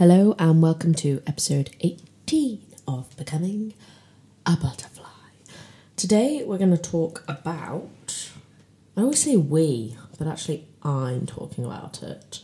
Hello and welcome to episode 18 of Becoming a Butterfly. Today we're going to talk about. I always say we, but actually I'm talking about it,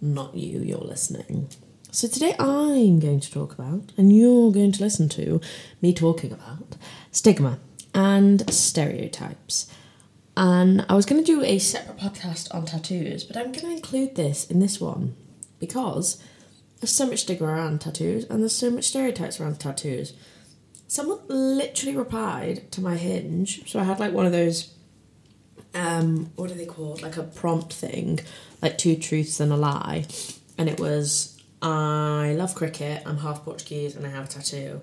not you, you're listening. So today I'm going to talk about, and you're going to listen to, me talking about stigma and stereotypes. And I was going to do a separate podcast on tattoos, but I'm going to include this in this one because there's so much stigma around tattoos and there's so much stereotypes around tattoos. Someone literally replied to my hinge, so I had like one of those, um, what are they called? Like a prompt thing, like two truths and a lie, and it was I love cricket, I'm half Portuguese, and I have a tattoo.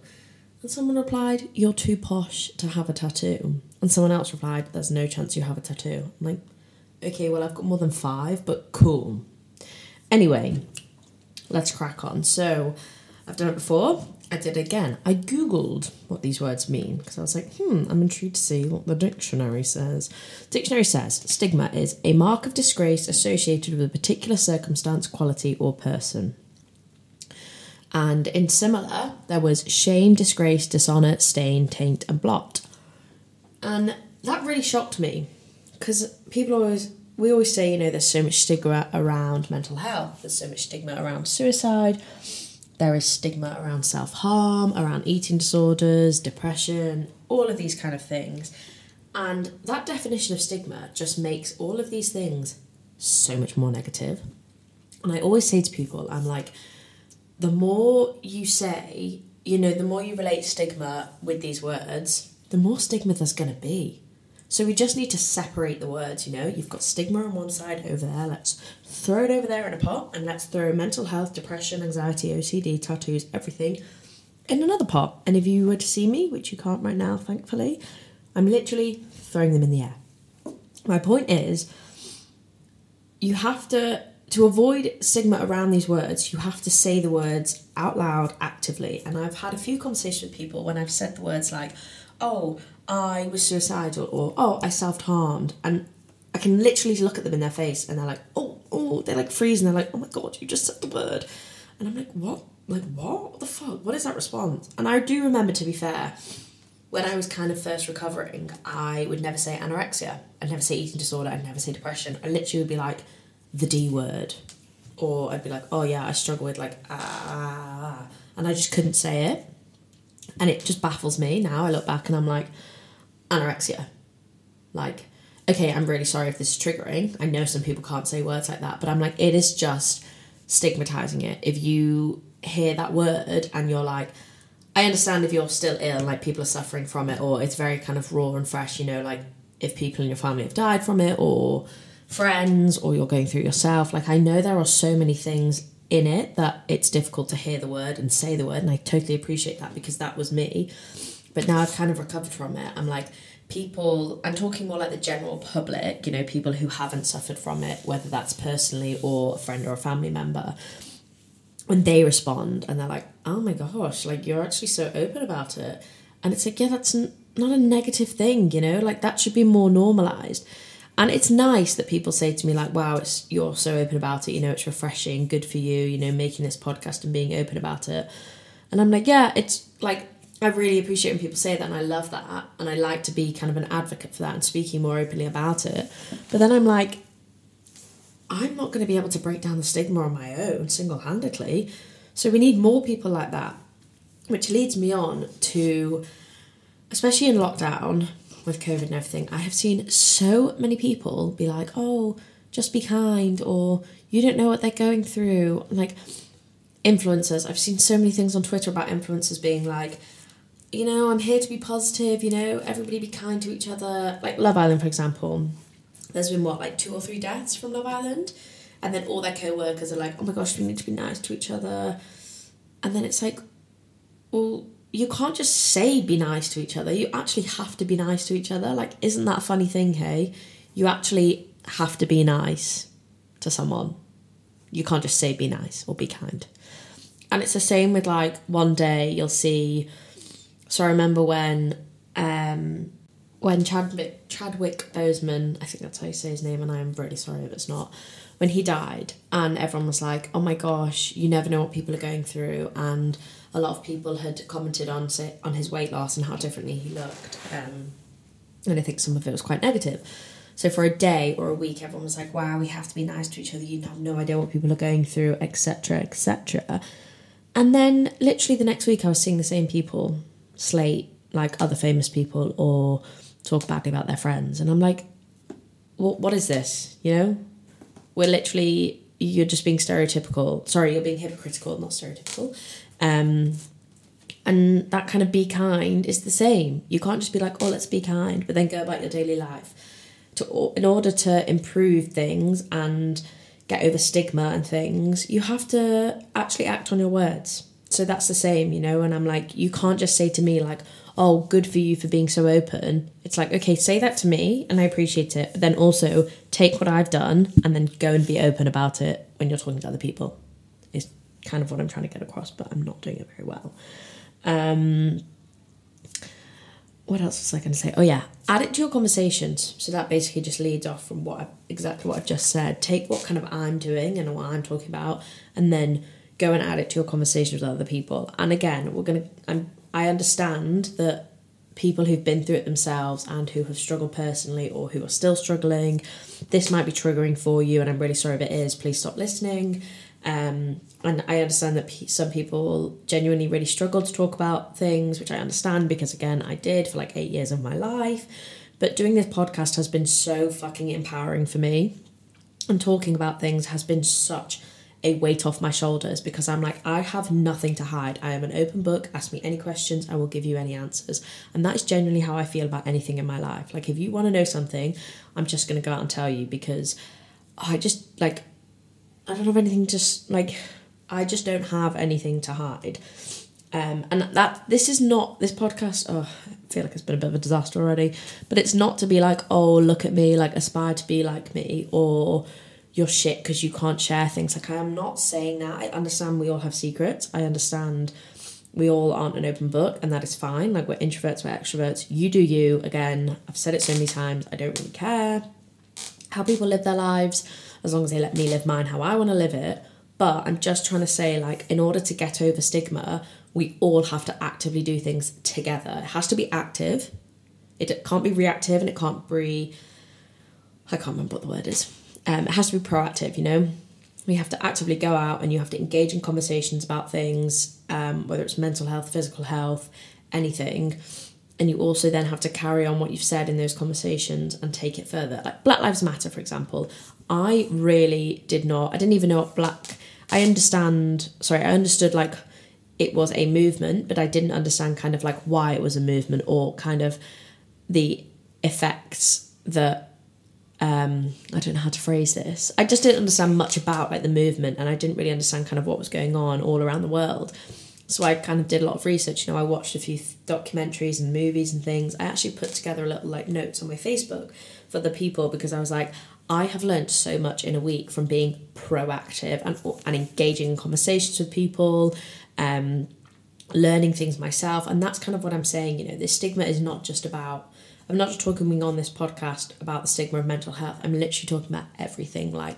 And someone replied, You're too posh to have a tattoo. And someone else replied, There's no chance you have a tattoo. I'm like, Okay, well, I've got more than five, but cool. Anyway, let's crack on. So, I've done it before. I did it again. I googled what these words mean because I was like, hmm, I'm intrigued to see what the dictionary says. Dictionary says stigma is a mark of disgrace associated with a particular circumstance, quality, or person. And in similar, there was shame, disgrace, dishonour, stain, taint, and blot. And that really shocked me because people always, we always say, you know, there's so much stigma around mental health, there's so much stigma around suicide, there is stigma around self harm, around eating disorders, depression, all of these kind of things. And that definition of stigma just makes all of these things so much more negative. And I always say to people, I'm like, the more you say, you know, the more you relate stigma with these words, the more stigma there's going to be. So we just need to separate the words, you know. You've got stigma on one side over there. Let's throw it over there in a pot and let's throw mental health, depression, anxiety, OCD, tattoos, everything in another pot. And if you were to see me, which you can't right now, thankfully, I'm literally throwing them in the air. My point is, you have to to avoid stigma around these words, you have to say the words out loud actively. And I've had a few conversations with people when I've said the words like, oh, I was suicidal, or oh, I self harmed. And I can literally look at them in their face and they're like, oh, oh, they're like freezing. They're like, oh my God, you just said the word. And I'm like, what? Like, what? What the fuck? What is that response? And I do remember, to be fair, when I was kind of first recovering, I would never say anorexia. I'd never say eating disorder. I'd never say depression. I literally would be like, the D word. Or I'd be like, oh yeah, I struggle with like, ah, and I just couldn't say it. And it just baffles me now. I look back and I'm like, anorexia. Like, okay, I'm really sorry if this is triggering. I know some people can't say words like that, but I'm like, it is just stigmatizing it. If you hear that word and you're like, I understand if you're still ill, like people are suffering from it, or it's very kind of raw and fresh, you know, like if people in your family have died from it, or friends or you're going through yourself. Like, I know there are so many things in it that it's difficult to hear the word and say the word, and I totally appreciate that because that was me. But now I've kind of recovered from it. I'm like, people, I'm talking more like the general public, you know, people who haven't suffered from it, whether that's personally or a friend or a family member. When they respond and they're like, oh my gosh, like you're actually so open about it. And it's like, yeah, that's n- not a negative thing, you know, like that should be more normalized and it's nice that people say to me like wow it's you're so open about it. You know it's refreshing good for you you know making this podcast and being open about it. And i'm like yeah it's like i really appreciate when people say that and i love that. And i like to be kind of an advocate for that and speaking more openly about it. But then i'm like i'm not going to be able to break down the stigma on my own single-handedly. So we need more people like that which leads me on to especially in lockdown with COVID and everything, I have seen so many people be like, oh, just be kind, or you don't know what they're going through. Like influencers, I've seen so many things on Twitter about influencers being like, you know, I'm here to be positive, you know, everybody be kind to each other. Like Love Island, for example, there's been what, like two or three deaths from Love Island? And then all their co workers are like, oh my gosh, we need to be nice to each other. And then it's like, well, you can't just say be nice to each other. You actually have to be nice to each other. Like, isn't that a funny thing, hey? You actually have to be nice to someone. You can't just say be nice or be kind. And it's the same with like one day you'll see. So I remember when um, when Chadwick Chadwick Boseman, I think that's how you say his name, and I am really sorry if it's not. When he died, and everyone was like, "Oh my gosh, you never know what people are going through," and a lot of people had commented on on his weight loss and how differently he looked, um, and I think some of it was quite negative. So for a day or a week, everyone was like, "Wow, we have to be nice to each other. You have no idea what people are going through, etc., etc." And then literally the next week, I was seeing the same people slate like other famous people or talk badly about their friends, and I'm like, "What? What is this? You know, we're literally you're just being stereotypical. Sorry, you're being hypocritical, not stereotypical." Um, and that kind of be kind is the same. You can't just be like, "Oh, let's be kind," but then go about your daily life. To in order to improve things and get over stigma and things, you have to actually act on your words. So that's the same, you know. And I'm like, you can't just say to me like, oh, good for you for being so open. It's like, okay, say that to me and I appreciate it. But then also take what I've done and then go and be open about it when you're talking to other people, kind of what I'm trying to get across, but I'm not doing it very well. Um, what else was I going to say? Oh, yeah, add it to your conversations. So that basically just leads off from what I, exactly what I've just said. Take what kind of I'm doing and what I'm talking about, and then go and add it to your conversations with other people. And again, we're gonna. I'm I understand that people who've been through it themselves and who have struggled personally or who are still struggling, this might be triggering for you, and I'm really sorry if it is. Please stop listening. Um, and I understand that some people genuinely really struggle to talk about things, which I understand because, again, I did for like eight years of my life. But doing this podcast has been so fucking empowering for me. And talking about things has been such a weight off my shoulders because I'm like, I have nothing to hide. I am an open book. Ask me any questions, I will give you any answers. And that is genuinely how I feel about anything in my life. Like, if you want to know something, I'm just going to go out and tell you because I just, like, I don't have anything to, like, I just don't have anything to hide. Um, and that this is not this podcast. Oh, I feel like it's been a bit of a disaster already. But it's not to be like, oh, look at me, like aspire to be like me, or you're shit because you can't share things. Like, I am not saying that. I understand we all have secrets. I understand we all aren't an open book, and that is fine. Like, we're introverts, we're extroverts. You do you. Again, I've said it so many times. I don't really care how people live their lives as long as they let me live mine how I want to live it. But I'm just trying to say, like, in order to get over stigma, we all have to actively do things together. It has to be active. It can't be reactive and it can't be. I can't remember what the word is um, it has to be proactive, you know. We have to actively go out and you have to engage in conversations about things, um, whether it's mental health, physical health, anything. And you also then have to carry on what you've said in those conversations and take it further. Like Black Lives Matter, for example. I really did not, I didn't even know what black, I understand, sorry, I understood like it was a movement, but I didn't understand kind of like why it was a movement or kind of the effects that um, I don't know how to phrase this. I just didn't understand much about like the movement, and I didn't really understand kind of what was going on all around the world. So I kind of did a lot of research. You know, I watched a few documentaries and movies and things. I actually put together a little like notes on my Facebook for the people because I was like, I have learned so much in a week from being proactive and and engaging in conversations with people, um, learning things myself, and that's kind of what I'm saying. You know, this stigma is not just about I'm not just talking on this podcast about the stigma of mental health. I'm literally talking about everything. Like,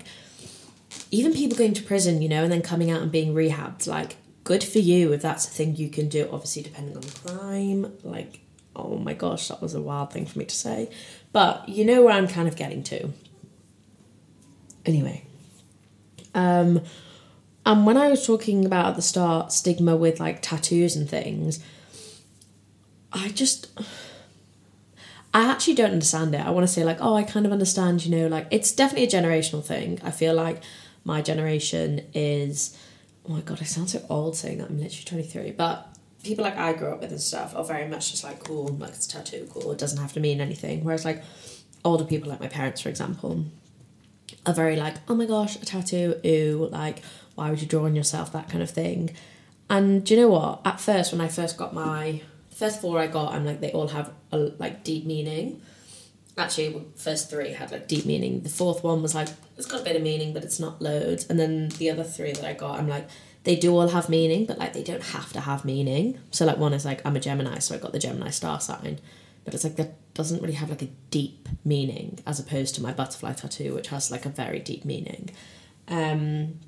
even people going to prison, you know, and then coming out and being rehabbed. Like, good for you if that's a thing you can do. Obviously, depending on the crime. Like, oh my gosh, that was a wild thing for me to say. But you know where I'm kind of getting to. Anyway. Um, and when I was talking about at the start stigma with like tattoos and things, I just I actually don't understand it. I want to say like, oh, I kind of understand, you know, like it's definitely a generational thing. I feel like my generation is oh my god, I sound so old saying that. I'm literally 23, but people like I grew up with and stuff are very much just like cool, like it's a tattoo, cool. It doesn't have to mean anything. Whereas like older people like my parents, for example, are very like, oh my gosh, a tattoo, ooh, like why would you draw on yourself, that kind of thing. And do you know what? At first, when I first got my first four I got, I'm like they all have a like deep meaning. Actually, first three had like deep meaning. The fourth one was like it's got a bit of meaning, but it's not loads. And then the other three that I got, I'm like they do all have meaning, but like they don't have to have meaning. So like one is like I'm a Gemini, so I got the Gemini star sign. But it's like that doesn't really have like a deep meaning as opposed to my butterfly tattoo, which has like a very deep meaning. Um,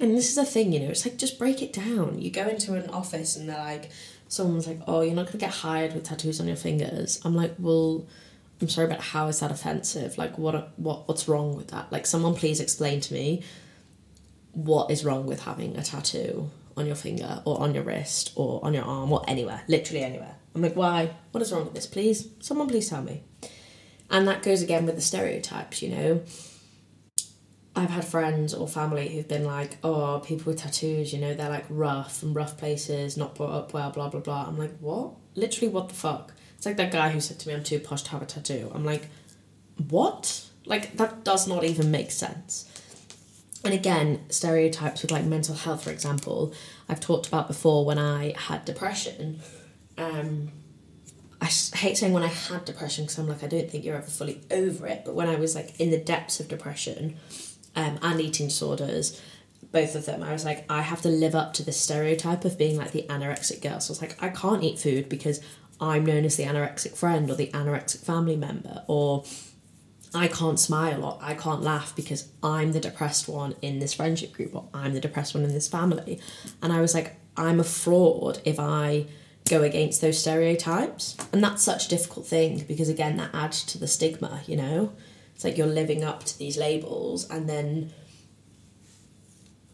and this is the thing, you know, it's like just break it down. You go into an office and they're like, someone's like, oh, you're not to get hired with tattoos on your fingers. I'm like, well, I'm sorry, but how is that offensive? Like, what, what, what's wrong with that? Like, someone please explain to me what is wrong with having a tattoo on your finger or on your wrist or on your arm or anywhere, literally anywhere. I'm like, why? What is wrong with this? Please, someone please tell me. And that goes again with the stereotypes, you know. I've had friends or family who've been like, oh, people with tattoos, you know, they're like rough from rough places, not brought up well, blah, blah, blah. I'm like, what? Literally, what the fuck? It's like that guy who said to me, I'm too posh to have a tattoo. I'm like, what? Like, that does not even make sense. And again, stereotypes with like mental health, for example, I've talked about before when I had depression. Um, I hate saying when I had depression because I'm like, I don't think you're ever fully over it. But when I was like in the depths of depression, um, and eating disorders, both of them, I was like, I have to live up to this stereotype of being like the anorexic girl. So I was like, I can't eat food because I'm known as the anorexic friend or the anorexic family member, or I can't smile or I can't laugh because I'm the depressed one in this friendship group or I'm the depressed one in this family. And I was like, I'm a fraud if I go against those stereotypes. And that's such a difficult thing because, again, that adds to the stigma, you know? It's like you're living up to these labels, and then,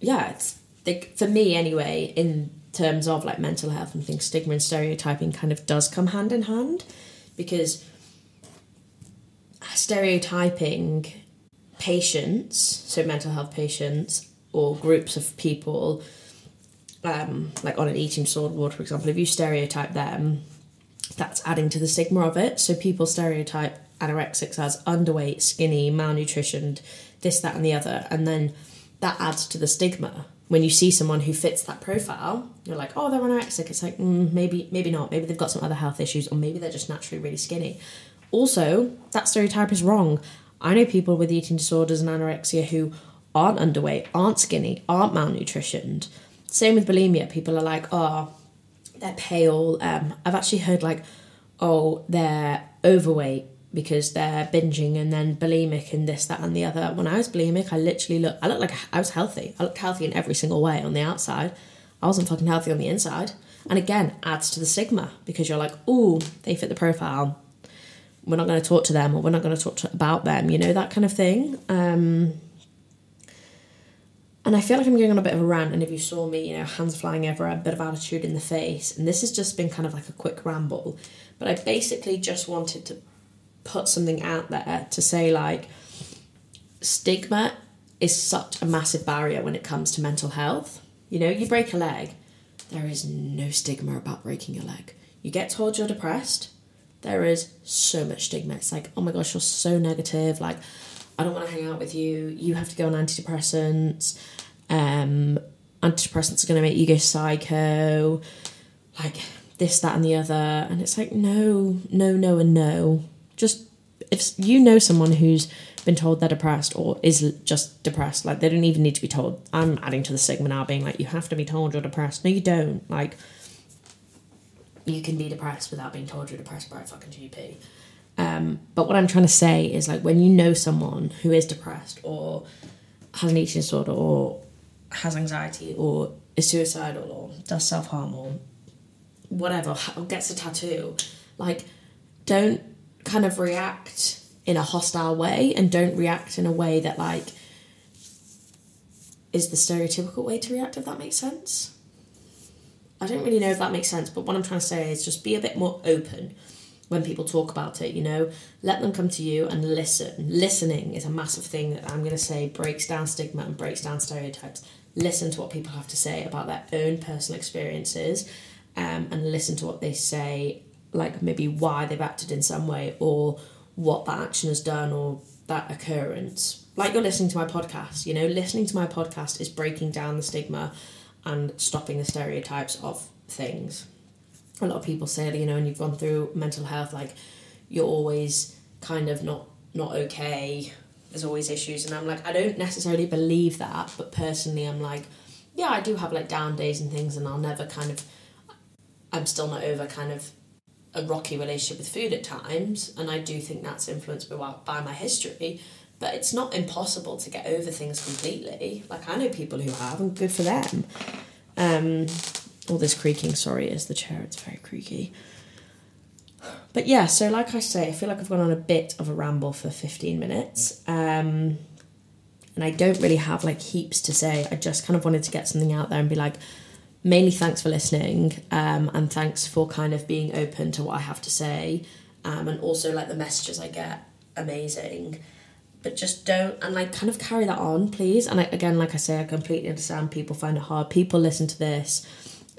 yeah, it's like for me anyway, in terms of like mental health and things, stigma and stereotyping kind of does come hand in hand because stereotyping patients, so mental health patients or groups of people, um, like on an eating disorder ward, for example, if you stereotype them, that's adding to the stigma of it. So people stereotype anorexics as underweight, skinny, malnutritioned, this, that, and the other. And then that adds to the stigma. When you see someone who fits that profile, you're like, oh, they're anorexic. It's like, mm, maybe, maybe not. Maybe they've got some other health issues, or maybe they're just naturally really skinny. Also, that stereotype is wrong. I know people with eating disorders and anorexia who aren't underweight, aren't skinny, aren't malnutritioned. Same with bulimia. People are like, oh, they're pale. Um, I've actually heard like, oh, they're overweight because they're binging and then bulimic and this, that, and the other. When I was bulimic, I literally looked, I looked like I was healthy. I looked healthy in every single way on the outside. I wasn't fucking healthy on the inside. And again, adds to the stigma because you're like, oh, they fit the profile. We're not going to talk to them or we're not going to talk about them, you know, that kind of thing. Um, and I feel like I'm going on a bit of a rant. And if you saw me, you know, hands flying everywhere, a bit of attitude in the face. And this has just been kind of like a quick ramble. But I basically just wanted to put something out there to say like stigma is such a massive barrier when it comes to mental health. You know, you break a leg, there is no stigma about breaking your leg. You get told you're depressed, there is so much stigma. It's like, oh my gosh, you're so negative. Like, I don't want to hang out with you. You have to go on antidepressants. Um, antidepressants are going to make you go psycho. Like, this, that, and the other. And it's like, no, no, no, and no just if you know someone who's been told they're depressed or is just depressed, like they don't even need to be told. I'm adding to the stigma now, being like, you have to be told you're depressed. No, you don't. Like, you can be depressed without being told you're depressed by a fucking GP. Um, but what I'm trying to say is like when you know someone who is depressed or has an eating disorder or has anxiety or is suicidal or does self harm or whatever, or gets a tattoo, like don't kind of react in a hostile way and don't react in a way that like is the stereotypical way to react if that makes sense. I don't really know if that makes sense but what i'm trying to say is just be a bit more open when people talk about it you know let them come to you and listen listening is a massive thing that i'm going to say breaks down stigma and breaks down stereotypes listen to what people have to say about their own personal experiences um, and listen to what they say like maybe why they've acted in some way or what that action has done or that occurrence. Like you're listening to my podcast, you know, listening to my podcast is breaking down the stigma and stopping the stereotypes of things. A lot of people say, that, you know, when you've gone through mental health, like you're always kind of not not okay. There's always issues, and I'm like, I don't necessarily believe that, but personally, I'm like, yeah, I do have like down days and things, and I'll never kind of, I'm still not over kind of a rocky relationship with food at times, and I do think that's influenced by, by my history. But it's not impossible to get over things completely. Like I know people who have, and good for them. Um, all this creaking, sorry, is the chair. It's very creaky. But yeah, so like I say, I feel like I've gone on a bit of a ramble for 15 minutes. Um, and I don't really have like heaps to say. I just kind of wanted to get something out there and be like, mainly thanks for listening um, and thanks for kind of being open to what I have to say. Um, and also like the messages I get, amazing. But just don't, and like kind of carry that on, please. And I, again, like I say, I completely understand people find it hard. People listen to this.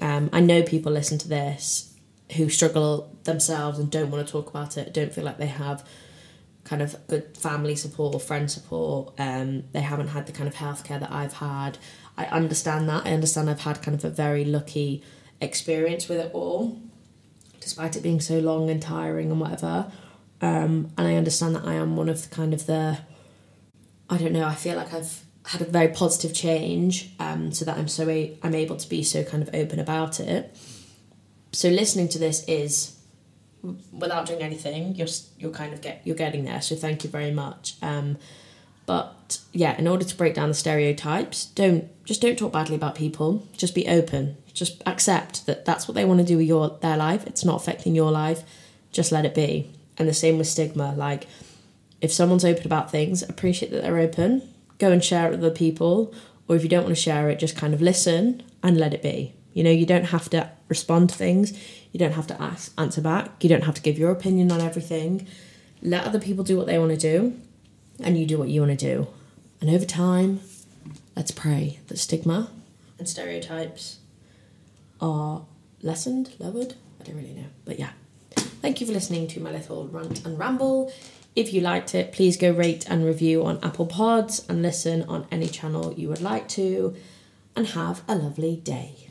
Um, I know people listen to this who struggle themselves and don't want to talk about it, don't feel like they have kind of good family support or friend support. Um, they haven't had the kind of healthcare that I've had. I understand that. I understand I've had kind of a very lucky experience with it all, despite it being so long and tiring and whatever. Um, and I understand that I am one of the kind of the, I don't know. I feel like I've had a very positive change, um, so that I'm so a- I'm able to be so kind of open about it. So listening to this is without doing anything, you're you're kind of get you're getting there. So thank you very much. Um, but yeah, in order to break down the stereotypes, don't just don't talk badly about people. Just be open. Just accept that that's what they want to do with your their life. It's not affecting your life. Just let it be. And the same with stigma. Like if someone's open about things, appreciate that they're open. Go and share it with other people. Or if you don't want to share it, just kind of listen and let it be. You know, you don't have to respond to things you don't have to ask, answer back. You don't have to give your opinion on everything. Let other people do what they want to do, and you do what you want to do. And over time, let's pray that stigma and stereotypes are lessened, lowered. I don't really know. But yeah. Thank you for listening to my little rant and ramble. If you liked it, please go rate and review on Apple Pods and listen on any channel you would like to. And have a lovely day.